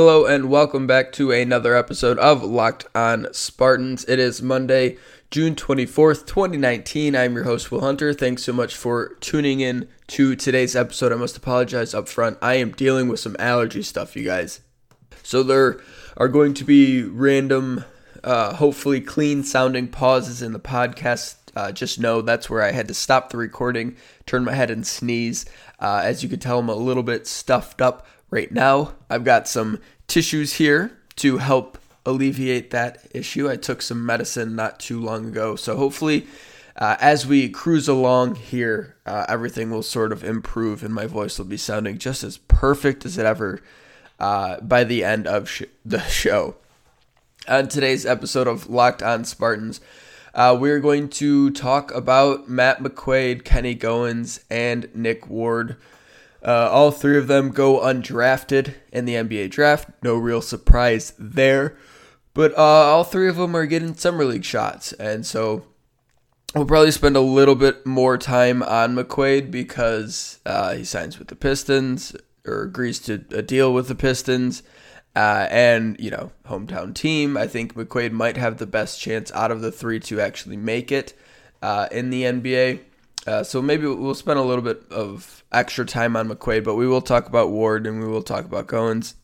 Hello and welcome back to another episode of Locked On Spartans. It is Monday, June 24th, 2019. I'm your host, Will Hunter. Thanks so much for tuning in to today's episode. I must apologize up front. I am dealing with some allergy stuff, you guys. So there are going to be random, uh, hopefully clean sounding pauses in the podcast. Uh, just know that's where I had to stop the recording, turn my head and sneeze. Uh, as you can tell, I'm a little bit stuffed up right now. I've got some tissues here to help alleviate that issue. I took some medicine not too long ago. So hopefully, uh, as we cruise along here, uh, everything will sort of improve and my voice will be sounding just as perfect as it ever uh, by the end of sh- the show. On today's episode of Locked On Spartans, uh, we're going to talk about Matt McQuaid, Kenny Goins, and Nick Ward. Uh, all three of them go undrafted in the NBA draft. No real surprise there. But uh, all three of them are getting summer league shots. And so we'll probably spend a little bit more time on McQuaid because uh, he signs with the Pistons or agrees to a deal with the Pistons. Uh, and, you know, hometown team. I think McQuaid might have the best chance out of the three to actually make it uh, in the NBA. Uh, so maybe we'll spend a little bit of extra time on McQuaid, but we will talk about Ward and we will talk about Goins.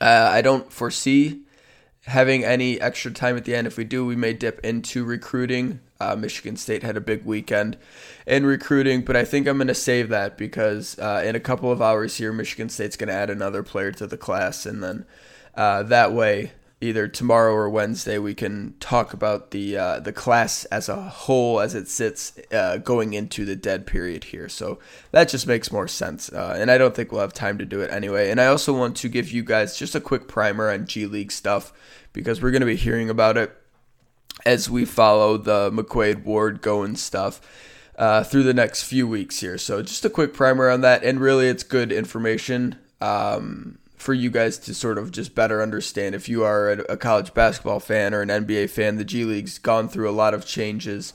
Uh, I don't foresee having any extra time at the end. If we do, we may dip into recruiting. Uh, Michigan State had a big weekend in recruiting, but I think I'm going to save that because uh, in a couple of hours here, Michigan State's going to add another player to the class, and then uh, that way either tomorrow or Wednesday we can talk about the uh, the class as a whole as it sits uh, Goins into the dead period here. So that just makes more sense, uh, and I don't think we'll have time to do it anyway. And I also want to give you guys just a quick primer on G League stuff because we're going to be hearing about it as we follow the McQuaid Ward going stuff. Uh, through the next few weeks here. So, just a quick primer on that, and really, it's good information. Um, for you guys to sort of just better understand if you are a, college basketball fan or an NBA fan. The G League's gone through a lot of changes,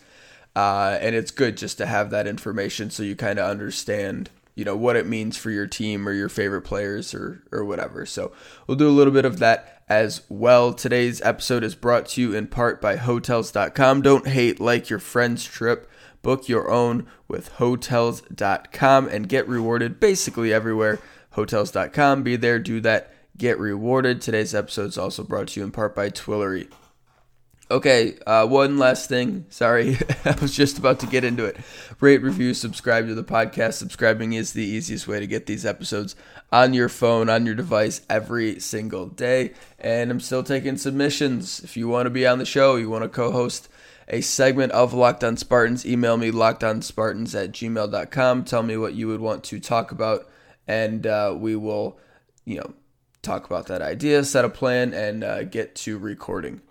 uh, and it's good just to have that information so you kind of understand, you know, what it means for your team or your favorite players or or whatever. So we'll do a little bit of that as well. Today's episode is brought to you in part by Hotels.com. Don't hate like your friend's trip. Book your own with Hotels.com and get rewarded basically everywhere hotels.com. Be there, do that, get rewarded. Today's episode is also brought to you in part by Twillory. Okay, uh, one last thing. Sorry, I was just about to get into it. Rate, review, subscribe to the podcast. Subscribing is the easiest way to get these episodes on your phone, on your device every single day. And I'm still taking submissions. If you want to be on the show, you want to co host a segment of Locked On Spartans, email me lockedonspartans at gmail.com. Tell me what you would want to talk about and uh, we will, you know, talk about that idea, set a plan, and uh, get to recording.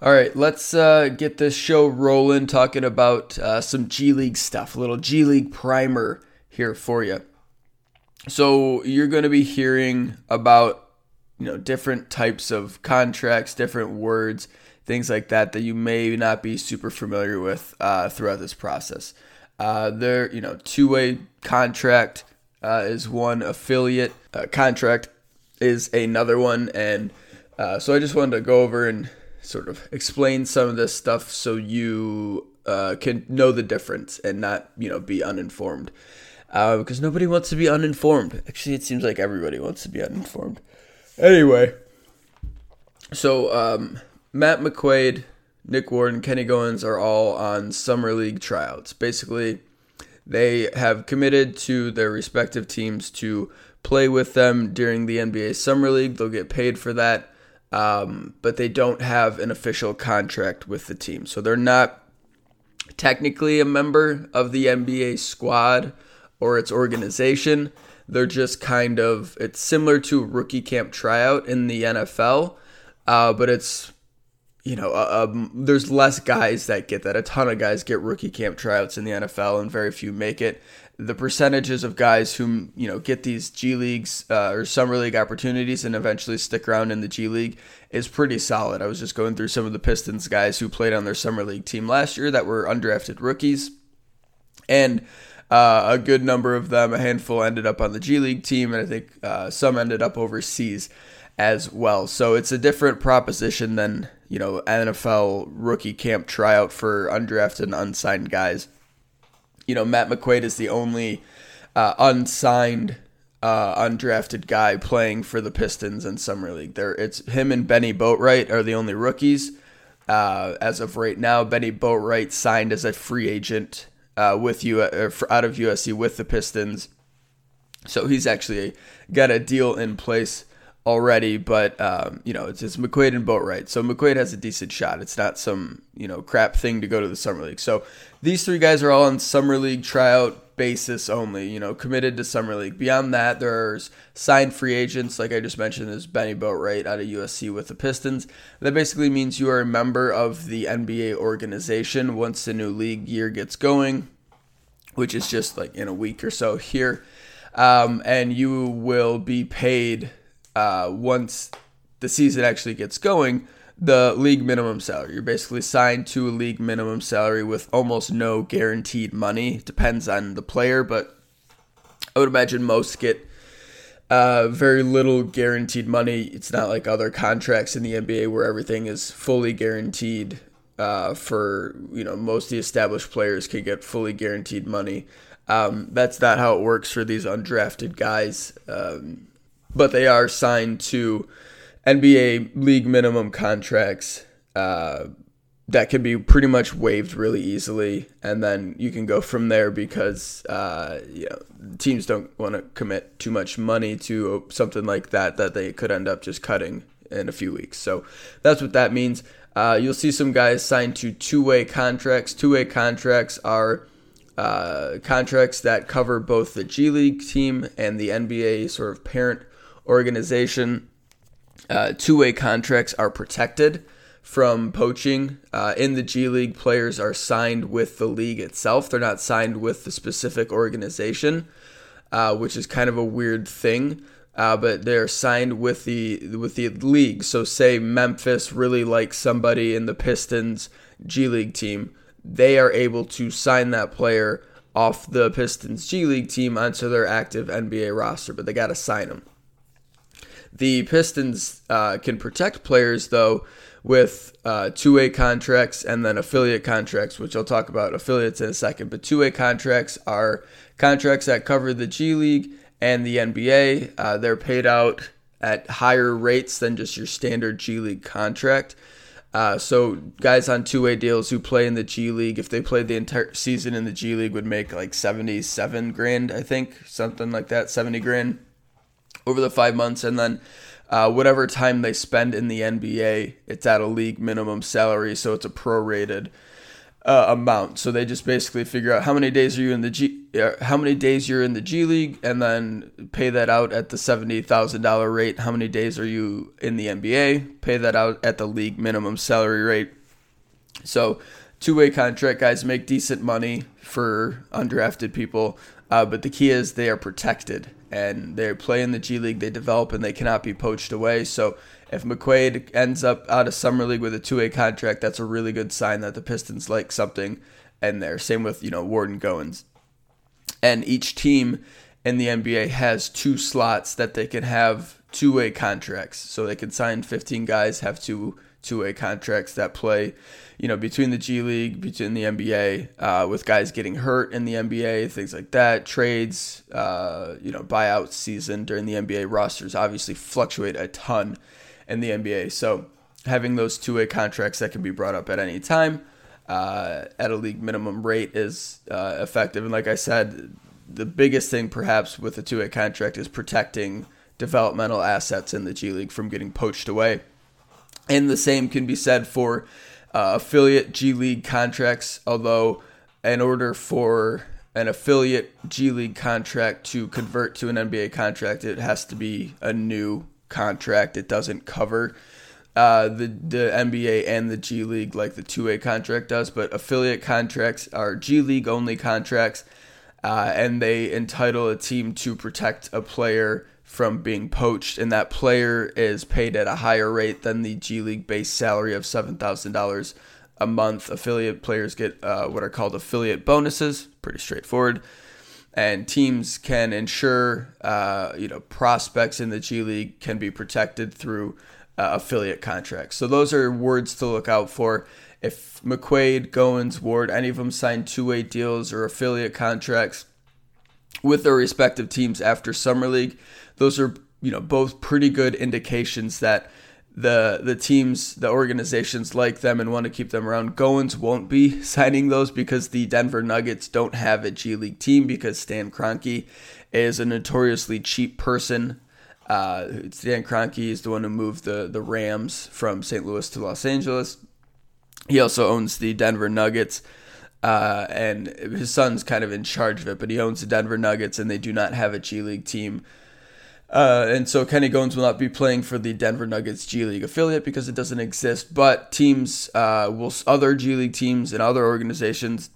All right, let's uh, get this show rolling. Talking about uh, some G League stuff, a little G League primer here for you. So you're going to be hearing about you know different types of contracts, different words, things like that that you may not be super familiar with uh, throughout this process. Uh, they're you know two way contract uh, is one affiliate uh, contract is another one. And uh, so i just wanted to go over and sort of explain some of this stuff so you uh, can know the difference and not you know be uninformed. Because uh, nobody wants to be uninformed. Actually it seems like everybody wants to be uninformed. Anyway so um, matt mcquaid nick warden kenny goins are all on summer league tryouts. Basically they have committed to their respective teams to play with them during the NBA Summer League. They'll get paid for that, um, but they don't have an official contract with the team. So they're not technically a member of the NBA squad or its organization. They're just kind of, it's similar to rookie camp tryout in the NFL, uh, but it's you know, uh, um, there's less guys that get that. A ton of guys get rookie camp tryouts in the NFL, and very few make it. The percentages of guys who you know get these G leagues uh, or summer league opportunities and eventually stick around in the G League is pretty solid. I was just going through some of the Pistons guys who played on their summer league team last year that were undrafted rookies, and uh, a good number of them, a handful, ended up on the G League team, and I think uh, some ended up overseas as well. So it's a different proposition than you know NFL rookie camp tryout for undrafted and unsigned guys. You know, Matt McQuaid is the only uh, unsigned uh, undrafted guy playing for the Pistons in summer league. There, it's him and Benny Boatwright are the only rookies uh, as of right now. Benny Boatwright signed as a free agent uh, with you uh, out of USC with the Pistons, so he's actually got a deal in place already. But um, you know, it's, it's McQuaid and Boatwright, so McQuaid has a decent shot. It's not some you know crap thing to go to the summer league. So these three guys are all on summer league tryout basis only, you know, committed to summer league. Beyond that, there's signed free agents, like I just mentioned, there's Benny Boatwright out of USC with the Pistons. That basically means you are a member of the NBA organization once the new league year gets going, which is just like in a week or so here. Um, and you will be paid uh, once the season actually gets going the league minimum salary. You're basically signed to a league minimum salary with almost no guaranteed money. Depends on the player, but I would imagine most get uh, very little guaranteed money. It's not like other contracts in the NBA where everything is fully guaranteed. Uh, for you know, most of the established players can get fully guaranteed money. Um, that's not how it works for these undrafted guys, um, but they are signed to NBA league minimum contracts uh, that can be pretty much waived really easily, and then you can go from there because uh, you know, teams don't want to commit too much money to something like that that they could end up just cutting in a few weeks. So that's what that means. Uh, you'll see some guys signed to two-way contracts. Two-way contracts are uh, contracts that cover both the G League team and the NBA sort of parent organization. Uh, Two way contracts are protected from poaching. Uh, in the G League, players are signed with the league itself, they're not signed with the specific organization, uh, which is kind of a weird thing. Uh, but they're signed with the with the league. So, say Memphis really likes somebody in the Pistons G League team, they are able to sign that player off the Pistons G League team onto their active NBA roster, but they got to sign them. The Pistons uh, can protect players, though, with uh, two way contracts and then affiliate contracts, which I'll talk about affiliates in a second. But two way contracts are contracts that cover the G League and the NBA. Uh, they're paid out at higher rates than just your standard G League contract. Uh, so guys on two-way deals who play in the G League, if they played the entire season in the G League, would make like seventy-seven grand, I think, something like that, seventy grand over the five months, and then uh, whatever time they spend in the NBA, it's at a league minimum salary, so it's a prorated uh, amount. So they just basically figure out how many days are you in the G, uh, how many days you're in the G League, and then pay that out at the seventy thousand dollar rate. How many days are you in the NBA? Pay that out at the league minimum salary rate. So two way contract guys make decent money for undrafted people, uh, but the key is they are protected and they play in the G League, they develop, and they cannot be poached away. So if McQuaid ends up out of summer league with a two-way contract, that's a really good sign that the Pistons like something in there. Same with you know Warden Goins, and each team in the NBA has two slots that they can have two-way contracts, so they can sign 15 guys, have two two-way contracts that play you know, between the G League, between the NBA, uh, with guys getting hurt in the NBA, things like that, trades, uh, you know, buyout season during the NBA rosters obviously fluctuate a ton in the NBA. So having those two way contracts that can be brought up at any time uh, at a league minimum rate is uh, effective. And like I said, the biggest thing perhaps with a two way contract is protecting developmental assets in the G League from getting poached away. And the same can be said for uh, affiliate G League contracts, although, in order for an affiliate G League contract to convert to an NBA contract, it has to be a new contract. It doesn't cover uh, the the NBA and the G League like the two way contract does, but affiliate contracts are G League only contracts, uh, and they entitle a team to protect a player from being poached, and that player is paid at a higher rate than the G League base salary of $7,000 a month. Affiliate players get uh, what are called affiliate bonuses, pretty straightforward. and teams can ensure uh, you know prospects in the G League can be protected through uh, affiliate contracts. So those are words to look out for. If McQuaid, Goins, Ward, any of them sign two-way deals or affiliate contracts with their respective teams after summer league, those are you know both pretty good indications that the the teams, the organizations like them and want to keep them around. Goins won't be signing those because the Denver Nuggets don't have a G League team because Stan Kroenke is a notoriously cheap person. Uh, Stan Kroenke is the one who moved the the Rams from St. Louis to Los Angeles. He also owns the Denver Nuggets. Uh, and his son's kind of in charge of it, but he owns the Denver Nuggets, and they do not have a G League team. Uh, and so Kenny Goins will not be playing for the Denver Nuggets G League affiliate because it doesn't exist. But teams uh, will, other G League teams and other organizations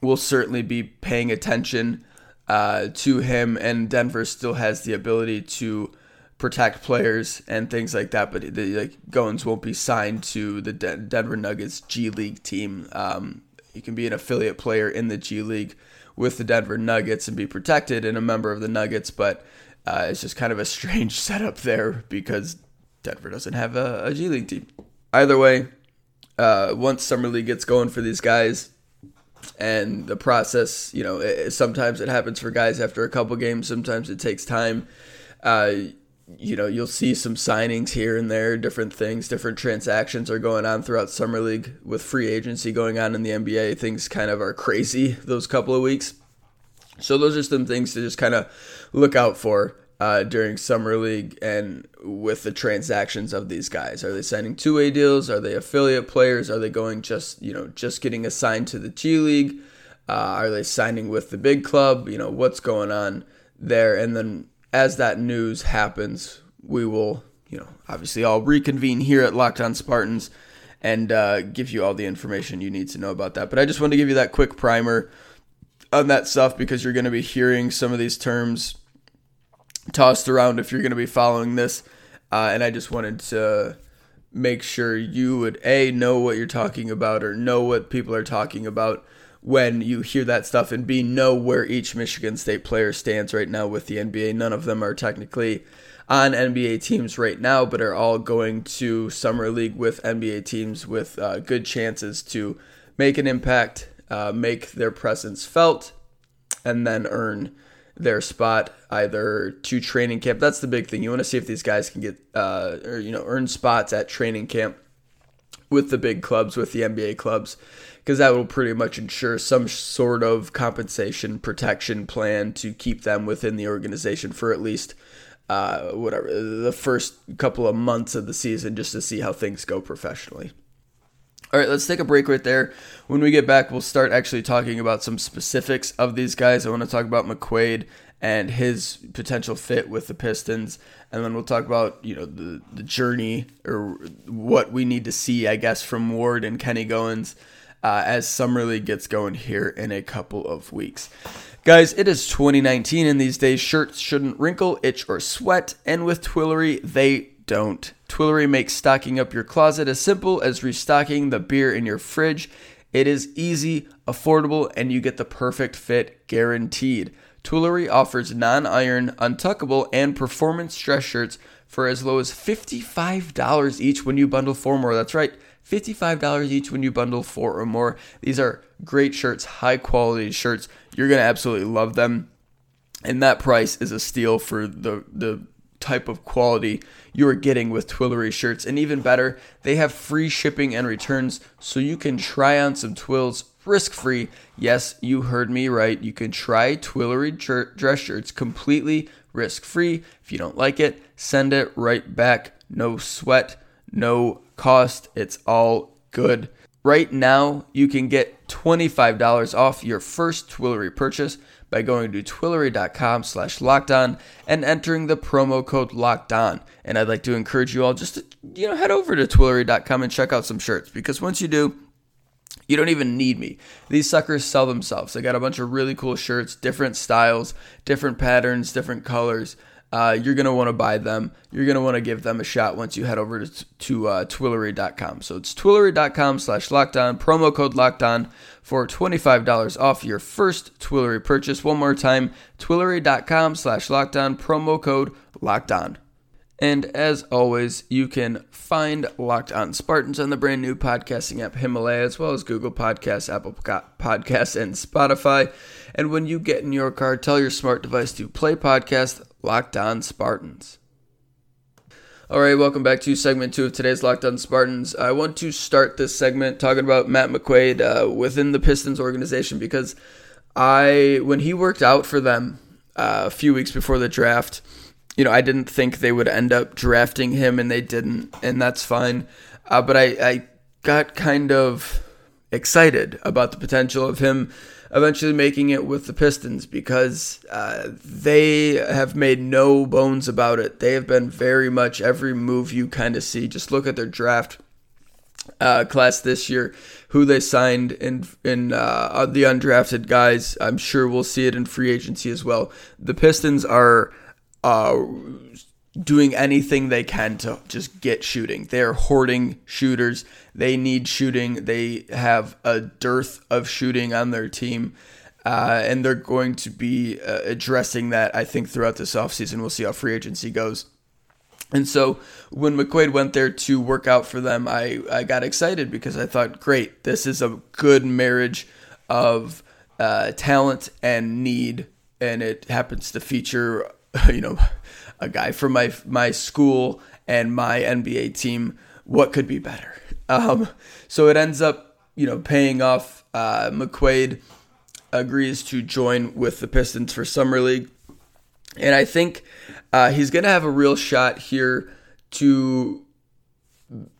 will certainly be paying attention uh, to him. And Denver still has the ability to protect players and things like that. But the, like Goins won't be signed to the De- Denver Nuggets G League team. Um, you can be an affiliate player in the G League with the Denver Nuggets and be protected and a member of the Nuggets, but uh, it's just kind of a strange setup there because Denver doesn't have a, a G League team. Either way, uh, once summer league gets going for these guys, and the process, you know, it, sometimes it happens for guys after a couple games. Sometimes it takes time. Uh, you know, you'll see some signings here and there, different things, different transactions are going on throughout summer league with free agency going on in the NBA. Things kind of are crazy those couple of weeks. So those are some things to just kind of look out for uh, during summer league and with the transactions of these guys. Are they signing two way deals? Are they affiliate players? Are they going just you know just getting assigned to the G League? Uh, are they signing with the big club? You know what's going on there, and then as that news happens, we will you know obviously I'll reconvene here at Locked On Spartans and uh, give you all the information you need to know about that. But I just want to give you that quick primer on that stuff because you're going to be hearing some of these terms tossed around if you're going to be following this. Uh, and I just wanted to make sure you would a know what you're talking about or know what people are talking about when you hear that stuff and be know where each Michigan State player stands right now with the NBA. None of them are technically on NBA teams right now, but are all going to summer league with NBA teams with uh, good chances to make an impact uh, make their presence felt, and then earn their spot either to training camp. That's the big thing. You want to see if these guys can get uh, or you know earn spots at training camp with the big clubs, with the NBA clubs, because that will pretty much ensure some sort of compensation protection plan to keep them within the organization for at least uh, whatever the first couple of months of the season, just to see how things go professionally. All right, let's take a break right there. When we get back, we'll start actually talking about some specifics of these guys. I want to talk about McQuaid and his potential fit with the Pistons, and then we'll talk about you know the the journey or what we need to see, I guess, from Ward and Kenny Goins uh, as Summer League gets going here in a couple of weeks. Guys, it is 2019, and these days shirts shouldn't wrinkle, itch, or sweat, and with Twillory, they don't. Twillory makes stocking up your closet as simple as restocking the beer in your fridge. It is easy, affordable, and you get the perfect fit guaranteed. Twillory offers non iron, untuckable, and performance dress shirts for as low as $55 each when you bundle four more. That's right, $55 each when you bundle four or more. These are great shirts, high quality shirts. You're going to absolutely love them. And that price is a steal for the, the type of quality you are getting with Twillory shirts. And even better, they have free shipping and returns so you can try on some Twills risk free. Yes, you heard me right. You can try Twillory dress shirts completely risk free. If you don't like it, send it right back. No sweat, no cost. It's all good. Right now, you can get $25 off your first Twillory purchase by going to twillory.com slash lockdown and entering the promo code lockdown. And I'd like to encourage you all just to, you know, head over to twillory.com and check out some shirts because once you do, you don't even need me. These suckers sell themselves. They got a bunch of really cool shirts, different styles, different patterns, different colors. Uh, you're going to want to buy them. You're going to want to give them a shot once you head over to, to uh, Twillory.com. So it's Twillory.com slash lockdown, promo code lockdown for $25 off your first Twillory purchase. One more time, Twillory.com slash lockdown, promo code lockdown. And as always, you can find Locked On Spartans on the brand new podcasting app Himalaya, as well as Google Podcasts, Apple Podcasts, and Spotify. And when you get in your car, tell your smart device to play podcast Locked On Spartans. All right, welcome back to segment two of today's Locked On Spartans. I want to start this segment talking about Matt McQuaid uh, within the Pistons organization because I, when he worked out for them uh, a few weeks before the draft, you know, I didn't think they would end up drafting him, and they didn't, and that's fine. Uh, but I, I got kind of excited about the potential of him eventually making it with the Pistons because uh, they have made no bones about it. They have been very much every move you kind of see. Just look at their draft uh, class this year, who they signed in in uh, the undrafted guys. I'm sure we'll see it in free agency as well. The Pistons are. Doing anything they can to just get shooting. They're hoarding shooters. They need shooting. They have a dearth of shooting on their team. Uh, and they're going to be uh, addressing that, I think, throughout this offseason. We'll see how free agency goes. And so when McQuaid went there to work out for them, I, I got excited because I thought, great, this is a good marriage of uh, talent and need. And it happens to feature, you know, a guy from my my school and my NBA team. What could be better? Um, so it ends up, you know, paying off. Uh, McQuaid agrees to join with the Pistons for summer league, and I think uh, he's going to have a real shot here to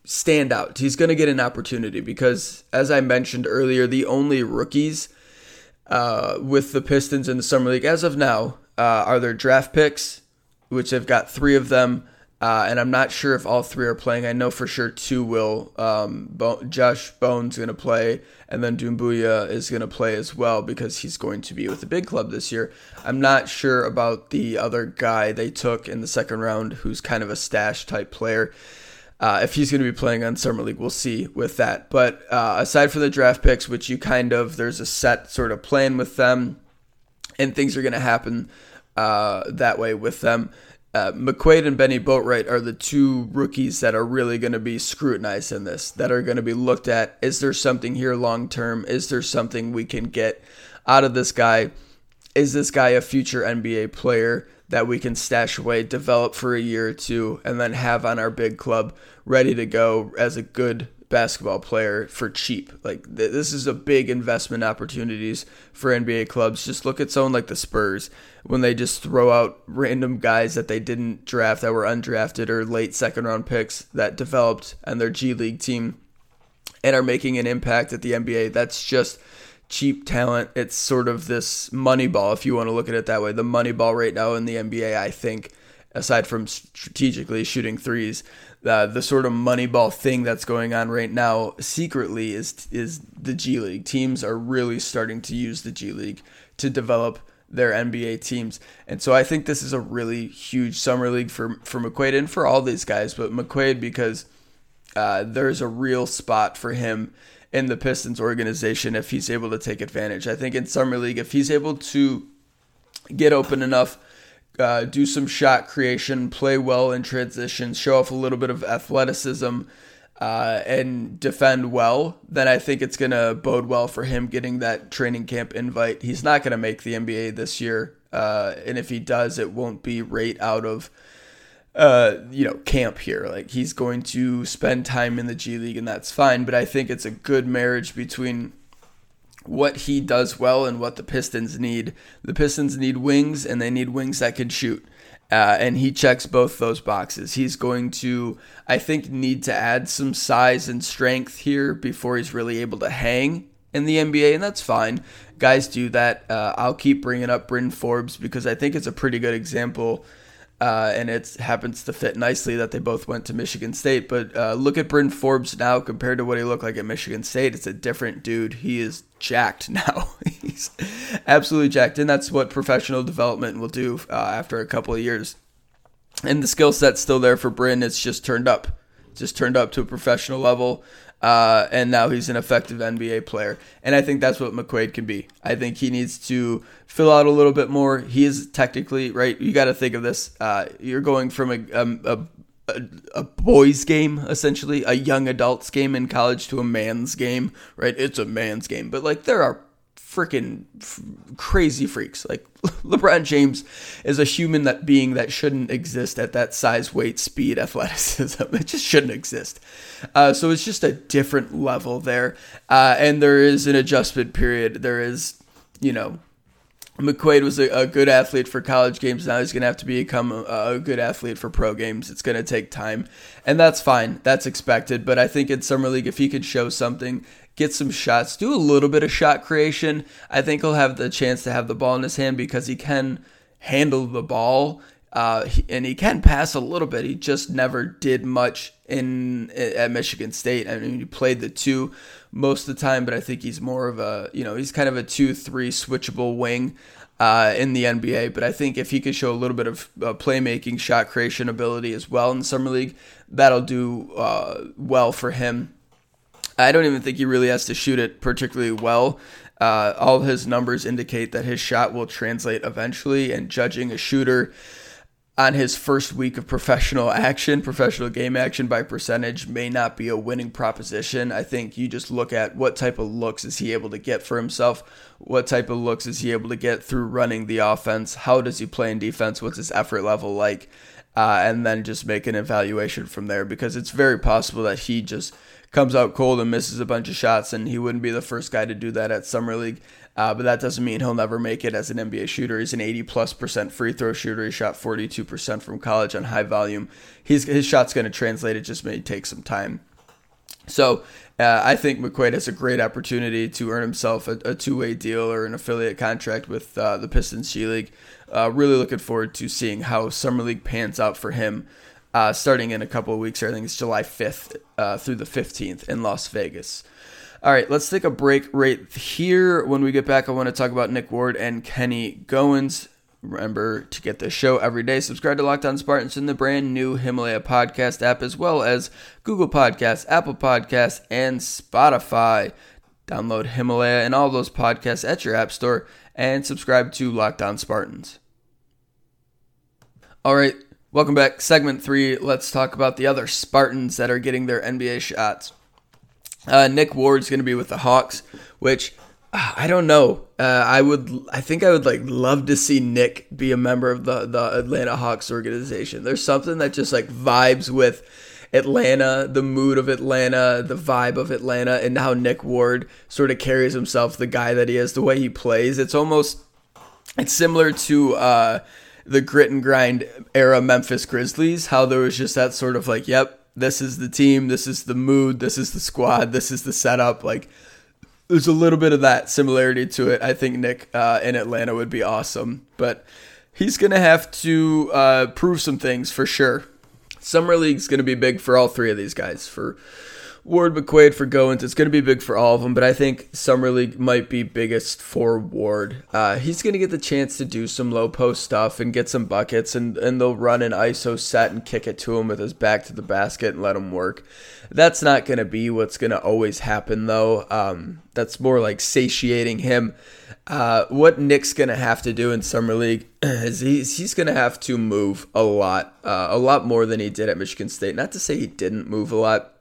stand out. He's going to get an opportunity because, as I mentioned earlier, the only rookies uh, with the Pistons in the summer league as of now uh, are their draft picks which I've got three of them. Uh, and I'm not sure if all three are playing. I know for sure two will. Um, Bo- Josh Bones going to play, and then Doumbouya is going to play as well because he's going to be with the big club this year. I'm not sure about the other guy they took in the second round, who's kind of a stash type player. Uh, if he's going to be playing on summer league, we'll see with that. But uh, aside from the draft picks, which you kind of there's a set sort of plan with them, and things are going to happen uh, that way with them. Uh, McQuaid and Benny Boatwright are the two rookies that are really going to be scrutinized in this, that are going to be looked at. Is there something here long term? Is there something we can get out of this guy? Is this guy a future NBA player that we can stash away, develop for a year or two, and then have on our big club ready to go as a good basketball player for cheap. Like th- this is a big investment opportunities for NBA clubs. Just look at someone like the Spurs when they just throw out random guys that they didn't draft that were undrafted or late second round picks that developed and their G League team and are making an impact at the NBA. That's just cheap talent. It's sort of this money ball if you want to look at it that way. The money ball right now in the NBA, I think aside from strategically shooting threes, uh, the sort of moneyball thing that's going on right now secretly is is the G League. Teams are really starting to use the G League to develop their NBA teams, and so I think this is a really huge summer league for for McQuaid and for all these guys, but McQuaid because uh, there's a real spot for him in the Pistons organization if he's able to take advantage. I think in summer league, if he's able to get open enough uh, do some shot creation, play well in transition, show off a little bit of athleticism, uh, and defend well, then I think it's going to bode well for him getting that training camp invite. He's not going to make the NBA this year, uh, and if he does, it won't be right out of uh, you know camp here. Like he's going to spend time in the G League, and that's fine. But I think it's a good marriage between what he does well and what the Pistons need. The Pistons need wings, and they need wings that can shoot. Uh, and he checks both those boxes. He's going to, I think, need to add some size and strength here before he's really able to hang in the NBA, and that's fine. Guys do that. Uh, I'll keep bringing up Bryn Forbes because I think it's a pretty good example uh, and it happens to fit nicely that they both went to Michigan State. But uh, look at Bryn Forbes now compared to what he looked like at Michigan State. It's a different dude. He is jacked now. He's absolutely jacked, and that's what professional development will do uh, after a couple of years. and the skill set's still there for Bryn. It's just turned up, just turned up to a professional level. Uh, and now he's an effective NBA player. And I think that's what McQuaid can be. I think he needs to fill out a little bit more. He is technically, right? You got to think of this. Uh, you're going from a, um, a, a, a, boys' game, essentially, a young adults game in college to a man's game, right? It's a man's game. But, like, there are freaking f- crazy freaks. Like LeBron James is a human that being that shouldn't exist at that size, weight, speed, athleticism. It just shouldn't exist. Uh, so it's just a different level there, uh, and there is an adjustment period. There is, you know. McQuaid was a, a good athlete for college games. Now he's going to have to become a, a good athlete for pro games. It's going to take time, and that's fine. That's expected. But I think in summer league, if he could show something get some shots, do a little bit of shot creation. I think he'll have the chance to have the ball in his hand because he can handle the ball uh, and he can pass a little bit. He just never did much in at Michigan State. I mean, he played the two most of the time, but I think he's more of a you know he's kind of a two-three switchable wing. Uh, in the NBA, but I think if he could show a little bit of uh, playmaking, shot creation ability as well in the summer league, that'll do uh, well for him I don't even think he really has to shoot it particularly well. Uh, all his numbers indicate that his shot will translate eventually, and judging a shooter on his first week of professional action, professional game action by percentage may not be a winning proposition. I think you just look at what type of looks is he able to get for himself? What type of looks is he able to get through running the offense? How does he play in defense? What's his effort level like? Uh, and then just make an evaluation from there because it's very possible that he just comes out cold and misses a bunch of shots, and he wouldn't be the first guy to do that at summer league. Uh, but that doesn't mean he'll never make it as an NBA shooter. He's an 80 plus percent free throw shooter. He shot 42 percent from college on high volume. He's, his shot's going to translate. It just may take some time. So uh, I think McQuaid has a great opportunity to earn himself a, a two way deal or an affiliate contract with uh, the Pistons G League. Uh, really looking forward to seeing how summer league pans out for him uh, starting in a couple of weeks. I think it's July 5th uh, through the 15th in Las Vegas. All right, let's take a break right here. When we get back, I want to talk about Nick Ward and Kenny Goins. Remember to get the show every day. Subscribe to Locked On Spartans in the brand new Himalaya podcast app, as well as Google Podcasts, Apple Podcasts, and Spotify. Download Himalaya and all those podcasts at your app store and subscribe to Locked On Spartans. All right, Welcome back. Segment three. Let's talk about the other Spartans that are getting their NBA shots. Uh, Nick Ward's going to be with the Hawks, which uh, I don't know. Uh, I would, I think I would like love to see Nick be a member of the the Atlanta Hawks organization. There's something that just like vibes with Atlanta, the mood of Atlanta, the vibe of Atlanta, and how Nick Ward sort of carries himself, the guy that he is, the way he plays. It's almost, it's similar to. The grit and grind era Memphis Grizzlies, how there was just that sort of like, yep, this is the team, this is the mood, this is the squad, this is the setup. Like, there's a little bit of that similarity to it. I think Nick uh, in Atlanta would be awesome, but he's gonna have to uh, prove some things for sure. Summer League's gonna be big for all three of these guys. For Ward McQuaid for Goins. It's going to be big for all of them, but I think Summer League might be biggest for Ward. Uh, he's going to get the chance to do some low post stuff and get some buckets, and, and they'll run an ISO set and kick it to him with his back to the basket and let him work. That's not going to be what's going to always happen, though. Um, that's more like satiating him. Uh, what Nick's going to have to do in Summer League is he's, he's going to have to move a lot, uh, a lot more than he did at Michigan State. Not to say he didn't move a lot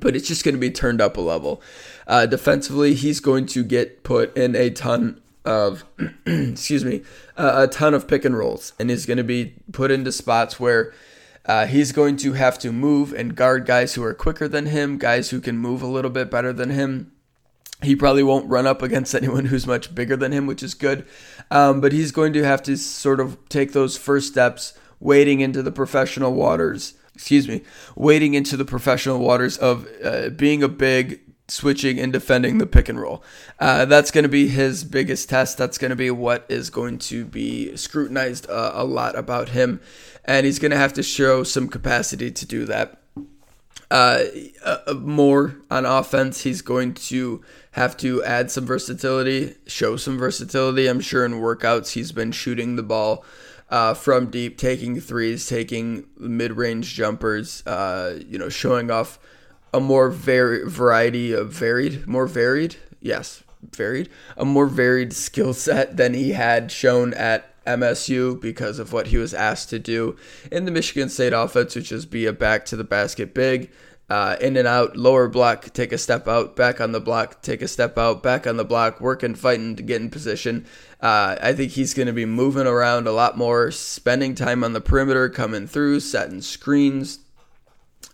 but it's just going to be turned up a level. Uh, defensively, he's going to get put in a ton of, excuse me, uh, a ton of pick and rolls, and is going to be put into spots where uh, he's going to have to move and guard guys who are quicker than him, guys who can move a little bit better than him. He probably won't run up against anyone who's much bigger than him, which is good. Um, but he's going to have to sort of take those first steps, wading into the professional waters excuse me, wading into the professional waters of uh, being a big, switching and defending the pick and roll. Uh, that's going to be his biggest test. That's going to be what is going to be scrutinized uh, a lot about him. And he's going to have to show some capacity to do that. Uh, uh, more on offense, he's going to have to add some versatility, show some versatility. I'm sure in workouts he's been shooting the ball uh, from deep, taking threes, taking mid-range jumpers, uh, you know, showing off a more vari- variety of varied, more varied, yes, varied, a more varied skill set than he had shown at MSU because of what he was asked to do in the Michigan State offense, which is be a back to the basket big. Uh, in and out, lower block, take a step out, back on the block, take a step out, back on the block, working, fighting to get in position. Uh, I think he's going to be moving around a lot more, spending time on the perimeter, coming through, setting screens,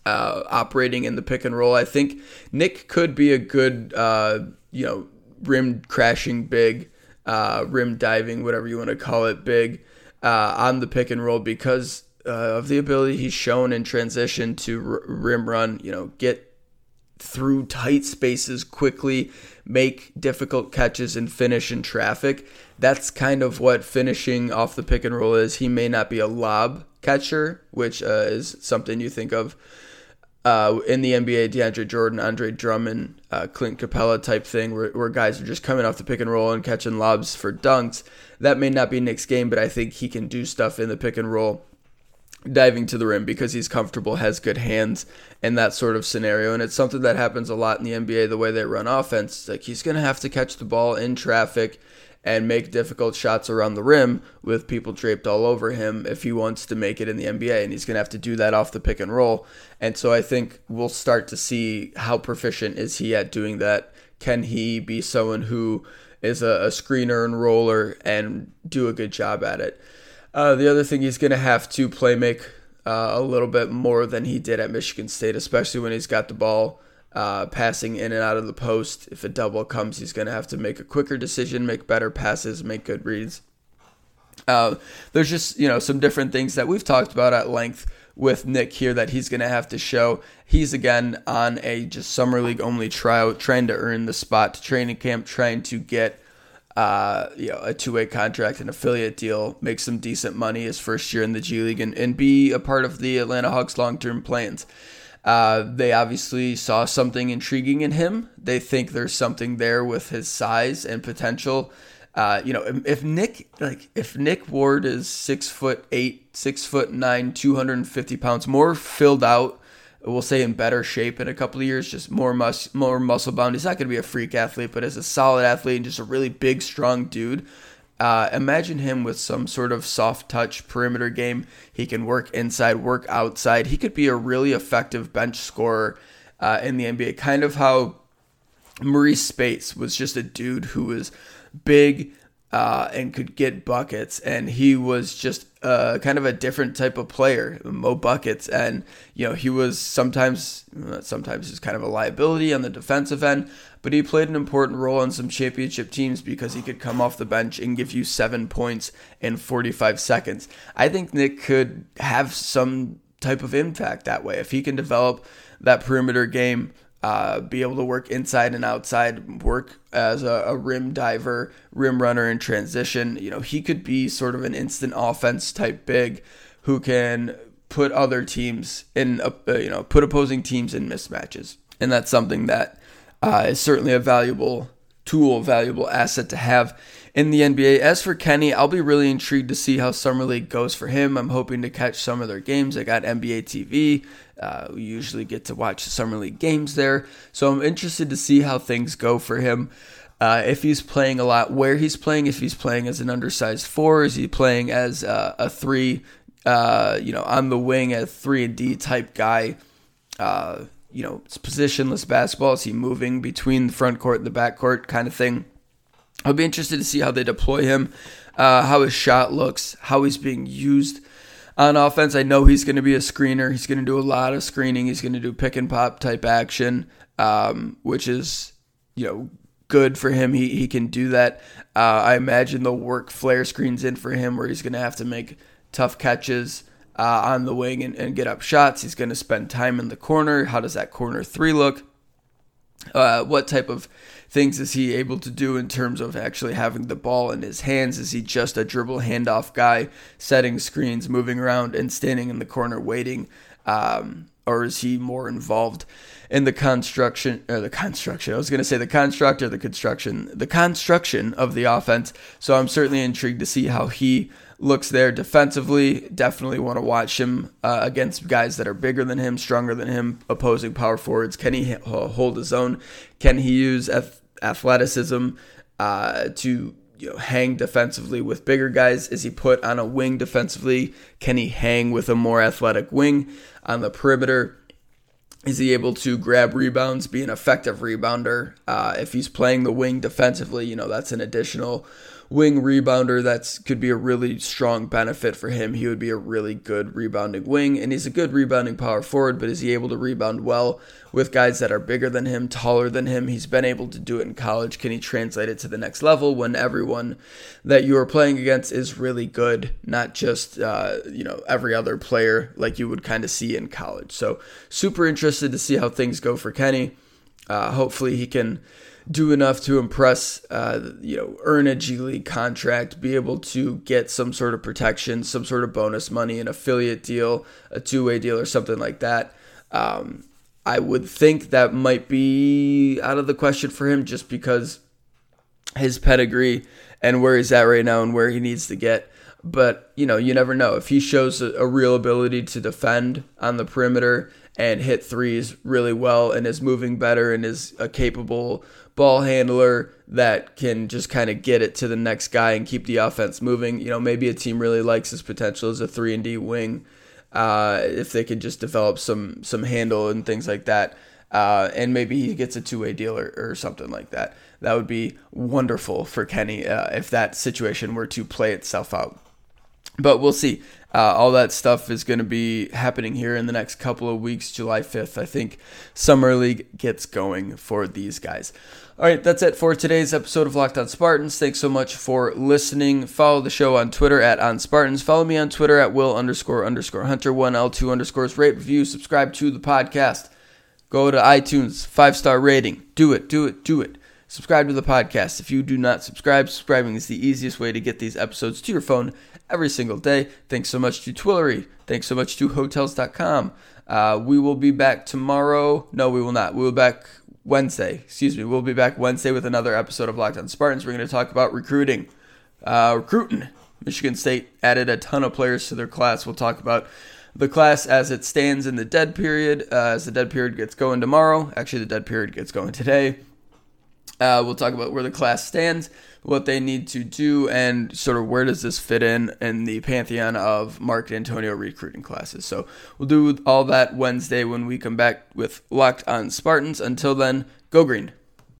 uh, operating in the pick and roll. I think Nick could be a good, uh, you know, rim crashing big, uh, rim diving, whatever you want to call it, big uh, on the pick and roll because uh, of the ability he's shown in transition to r- rim run. You know, get through tight spaces quickly, make difficult catches, and finish in traffic. That's kind of what finishing off the pick and roll is. He may not be a lob catcher, which uh, is something you think of uh, in the NBA, DeAndre Jordan, Andre Drummond, uh, Clint Capela type thing, where, where guys are just coming off the pick and roll and catching lobs for dunks. That may not be Nick's game, but I think he can do stuff in the pick and roll, diving to the rim because he's comfortable, has good hands, and that sort of scenario. And it's something that happens a lot in the NBA, the way they run offense. Like he's going to have to catch the ball in traffic and make difficult shots around the rim with people draped all over him if he wants to make it in the NBA. And he's going to have to do that off the pick and roll. And so I think we'll start to see how proficient is he at doing that. Can he be someone who is a, a screener and roller and do a good job at it? Uh, the other thing he's going to have to play make uh, a little bit more than he did at Michigan State, especially when he's got the ball uh, passing in and out of the post. If a double comes, he's going to have to make a quicker decision, make better passes, make good reads. Uh, there's just you know some different things that we've talked about at length with Nick here that he's going to have to show. He's again on a just summer league only tryout, trying to earn the spot to training camp, trying to get uh, you know a two way contract, an affiliate deal, make some decent money his first year in the G League, and, and be a part of the Atlanta Hawks long term plans. Uh, they obviously saw something intriguing in him. They think there's something there with his size and potential. Uh, you know, if, if, Nick like if Nick Ward is six foot eight, six foot nine, two hundred and fifty pounds, more filled out, we'll say in better shape in a couple of years, just more mus more muscle bound. He's not going to be a freak athlete, but as a solid athlete and just a really big, strong dude, uh, imagine him with some sort of soft touch perimeter game. He can work inside, work outside. He could be a really effective bench scorer uh, in the NBA. Kind of how Marreese Speights was just a dude who was big uh, and could get buckets, and he was just uh, kind of a different type of player, Mo Buckets, and you know he was sometimes sometimes he's kind of a liability on the defensive end, but he played an important role on some championship teams because he could come off the bench and give you seven points in 45 seconds. I think Nick could have some type of impact that way if he can develop that perimeter game. Uh, be able to work inside and outside, work as a, a, rim diver, rim runner in transition. You know, he could be sort of an instant offense type big who can put other teams in, uh, you know, put opposing teams in mismatches. And that's something that uh, is certainly a valuable tool, valuable asset to have in the NBA. As for Kenny, I'll be really intrigued to see how Summer League goes for him. I'm hoping to catch some of their games. I got NBA TV. Uh, we usually get to watch the Summer League games there. So I'm interested to see how things go for him. Uh, if he's playing a lot, where he's playing, if he's playing as an undersized four, is he playing as uh, a three, uh, you know, on the wing, a three and D type guy? Uh, you know, it's positionless basketball. Is he moving between the front court and the back court kind of thing? I'll be interested to see how they deploy him, uh, how his shot looks, how he's being used on offense. I know he's going to be a screener. He's going to do a lot of screening. He's going to do pick and pop type action, um, which is, you know, good for him. He, he can do that. Uh, I imagine they'll work flare screens in for him where he's going to have to make tough catches uh, on the wing and, and, get up shots. He's going to spend time in the corner. How does that corner three look? Uh, what type of things is he able to do in terms of actually having the ball in his hands? Is he just a dribble handoff guy, setting screens, moving around, and standing in the corner waiting? Um, or is he more involved in the construction or the construction? I was going to say the construct or the construction, the construction of the offense. So I'm certainly intrigued to see how he looks there defensively. Definitely want to watch him uh, against guys that are bigger than him, stronger than him, opposing power forwards. Can he hold his own? Can he use athleticism uh, to you know, hang defensively with bigger guys? Is he put on a wing defensively? Can he hang with a more athletic wing on the perimeter? Is he able to grab rebounds, be an effective rebounder? Uh, if he's playing the wing defensively, you know, that's an additional wing rebounder that's could be a really strong benefit for him. He would be a really good rebounding wing, and he's a good rebounding power forward. But is he able to rebound well with guys that are bigger than him, taller than him? He's been able to do it in college. Can he translate it to the next level when everyone that you are playing against is really good, not just uh, you know every other player like you would kind of see in college? So super interested to see how things go for Kenny. Uh, hopefully he can do enough to impress, uh, you know, earn a G League contract, be able to get some sort of protection, some sort of bonus money, an affiliate deal, a two way deal, or something like that. Um, I would think that might be out of the question for him just because his pedigree and where he's at right now and where he needs to get. But, you know, you never know. If he shows a, a real ability to defend on the perimeter and hit threes really well and is moving better and is a capable ball handler that can just kind of get it to the next guy and keep the offense moving. You know, maybe a team really likes his potential as a three and D wing. Uh, if they could just develop some some handle and things like that, uh, and maybe he gets a two way deal or, or something like that. That would be wonderful for Kenny uh, if that situation were to play itself out. But we'll see. Uh, all that stuff is going to be happening here in the next couple of weeks. July 5th, I think Summer League gets going for these guys. All right, that's it for today's episode of Locked On Spartans. Thanks so much for listening. Follow the show on Twitter at On Spartans. Follow me on Twitter at Will underscore underscore Hunter one L two underscores. Rate review. Subscribe to the podcast. Go to iTunes. Five star rating. Do it. Do it. Do it. Subscribe to the podcast. If you do not subscribe, subscribing is the easiest way to get these episodes to your phone every single day. Thanks so much to Twillory. Thanks so much to Hotels.com. Uh, we will be back tomorrow. No, we will not. We will be back Wednesday. Excuse me. We'll be back Wednesday with another episode of Locked On Spartans. We're going to talk about recruiting. Uh, recruiting. Michigan State added a ton of players to their class. We'll talk about the class as it stands in the dead period, uh, as the dead period gets going tomorrow. Actually, the dead period gets going today. Uh, we'll talk about where the class stands, what they need to do, and sort of where does this fit in in the pantheon of Mark Dantonio recruiting classes. So we'll do all that Wednesday when we come back with Locked on Spartans. Until then, go green.